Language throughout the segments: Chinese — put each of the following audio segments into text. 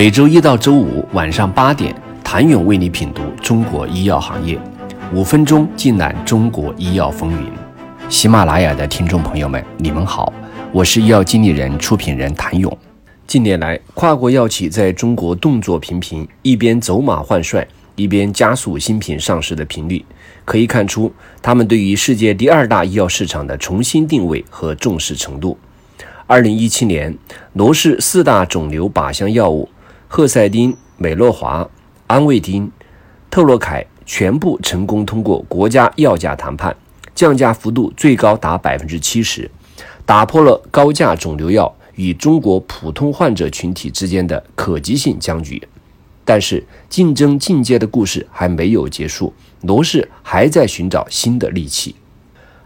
每周一到周五晚上八点，谭勇为你品读中国医药行业，五分钟尽览中国医药风云。喜马拉雅的听众朋友们，你们好，我是医药经理人、出品人谭勇。近年来，跨国药企在中国动作频频，一边走马换帅，一边加速新品上市的频率，可以看出他们对于世界第二大医药市场的重新定位和重视程度。二零一七年，罗氏四大肿瘤靶向药物赫赛丁、美洛华、安卫丁、特洛凯全部成功通过国家药价谈判，降价幅度最高达百分之七十，打破了高价肿瘤药与中国普通患者群体之间的可及性僵局。但是，竞争进阶的故事还没有结束，罗氏还在寻找新的利器。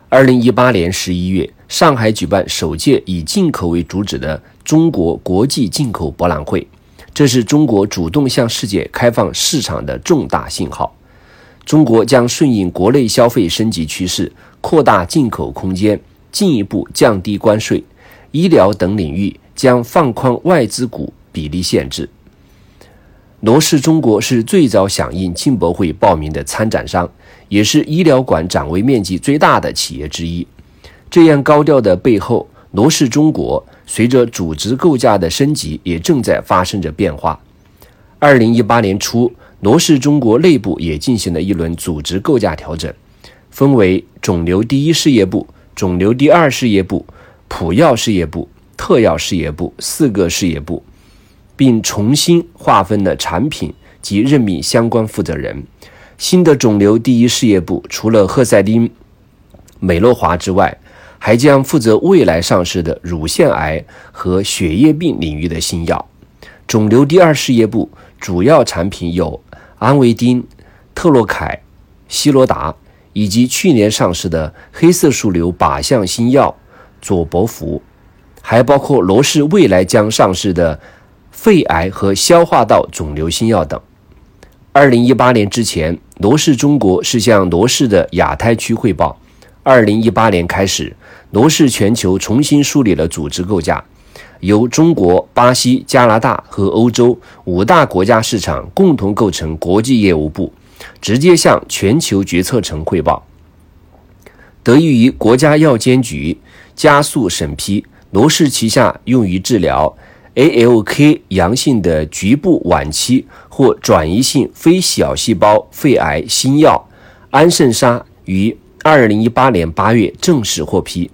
二零一八年十一月，上海举办首届以进口为主旨的中国国际进口博览会，这是中国主动向世界开放市场的重大信号。中国将顺应国内消费升级趋势，扩大进口空间，进一步降低关税，医疗等领域将放宽外资股比例限制。罗氏中国是最早响应进博会报名的参展商，也是医疗馆展位面积最大的企业之一。这样高调的背后，罗氏中国随着组织构架的升级，也正在发生着变化。二零一八年初，罗氏中国内部也进行了一轮组织构架调整，分为肿瘤第一事业部、肿瘤第二事业部、普药事业部、特药事业部四个事业部。并重新划分了产品及任命相关负责人。新的肿瘤第一事业部除了赫赛丁、美洛华之外，还将负责未来上市的乳腺癌和血液病领域的新药。肿瘤第二事业部主要产品有安维丁、特洛凯、西罗达，以及去年上市的黑色素瘤靶向新药佐博福，还包括罗氏未来将上市的。肺癌和消化道肿瘤新药等。二零一八年之前，罗氏中国是向罗氏的亚太区汇报。二零一八年开始，罗氏全球重新梳理了组织构架，由中国、巴西、加拿大和欧洲五大国家市场共同构成国际业务部，直接向全球决策层汇报。得益于国家药监局加速审批，罗氏旗下用于治疗。ALK 阳性的局部晚期或转移性非小细胞肺癌新药安胜沙于二零一八年八月正式获批。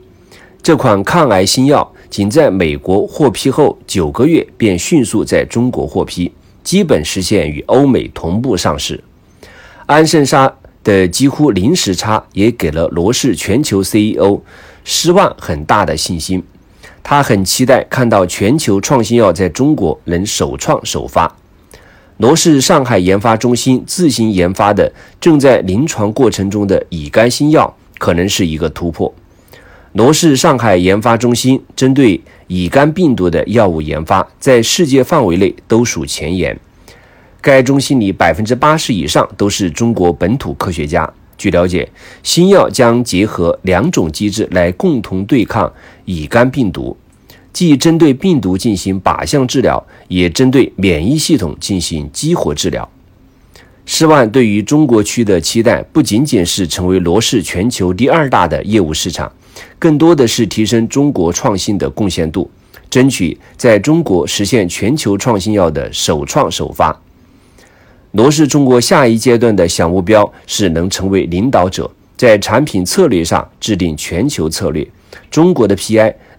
这款抗癌新药仅在美国获批后九个月便迅速在中国获批，基本实现与欧美同步上市。安胜沙的几乎零时差也给了罗氏全球 CEO 失望很大的信心。他很期待看到全球创新药在中国能首创首发。罗氏上海研发中心自行研发的正在临床过程中的乙肝新药，可能是一个突破。罗氏上海研发中心针对乙肝病毒的药物研发，在世界范围内都属前沿。该中心里百分之八十以上都是中国本土科学家。据了解，新药将结合两种机制来共同对抗乙肝病毒，既针对病毒进行靶向治疗，也针对免疫系统进行激活治疗。施万对于中国区的期待，不仅仅是成为罗氏全球第二大的业务市场，更多的是提升中国创新的贡献度，争取在中国实现全球创新药的首创首发。罗氏中国下一阶段的小目标是能成为领导者，在产品策略上制定全球策略。中国的 PI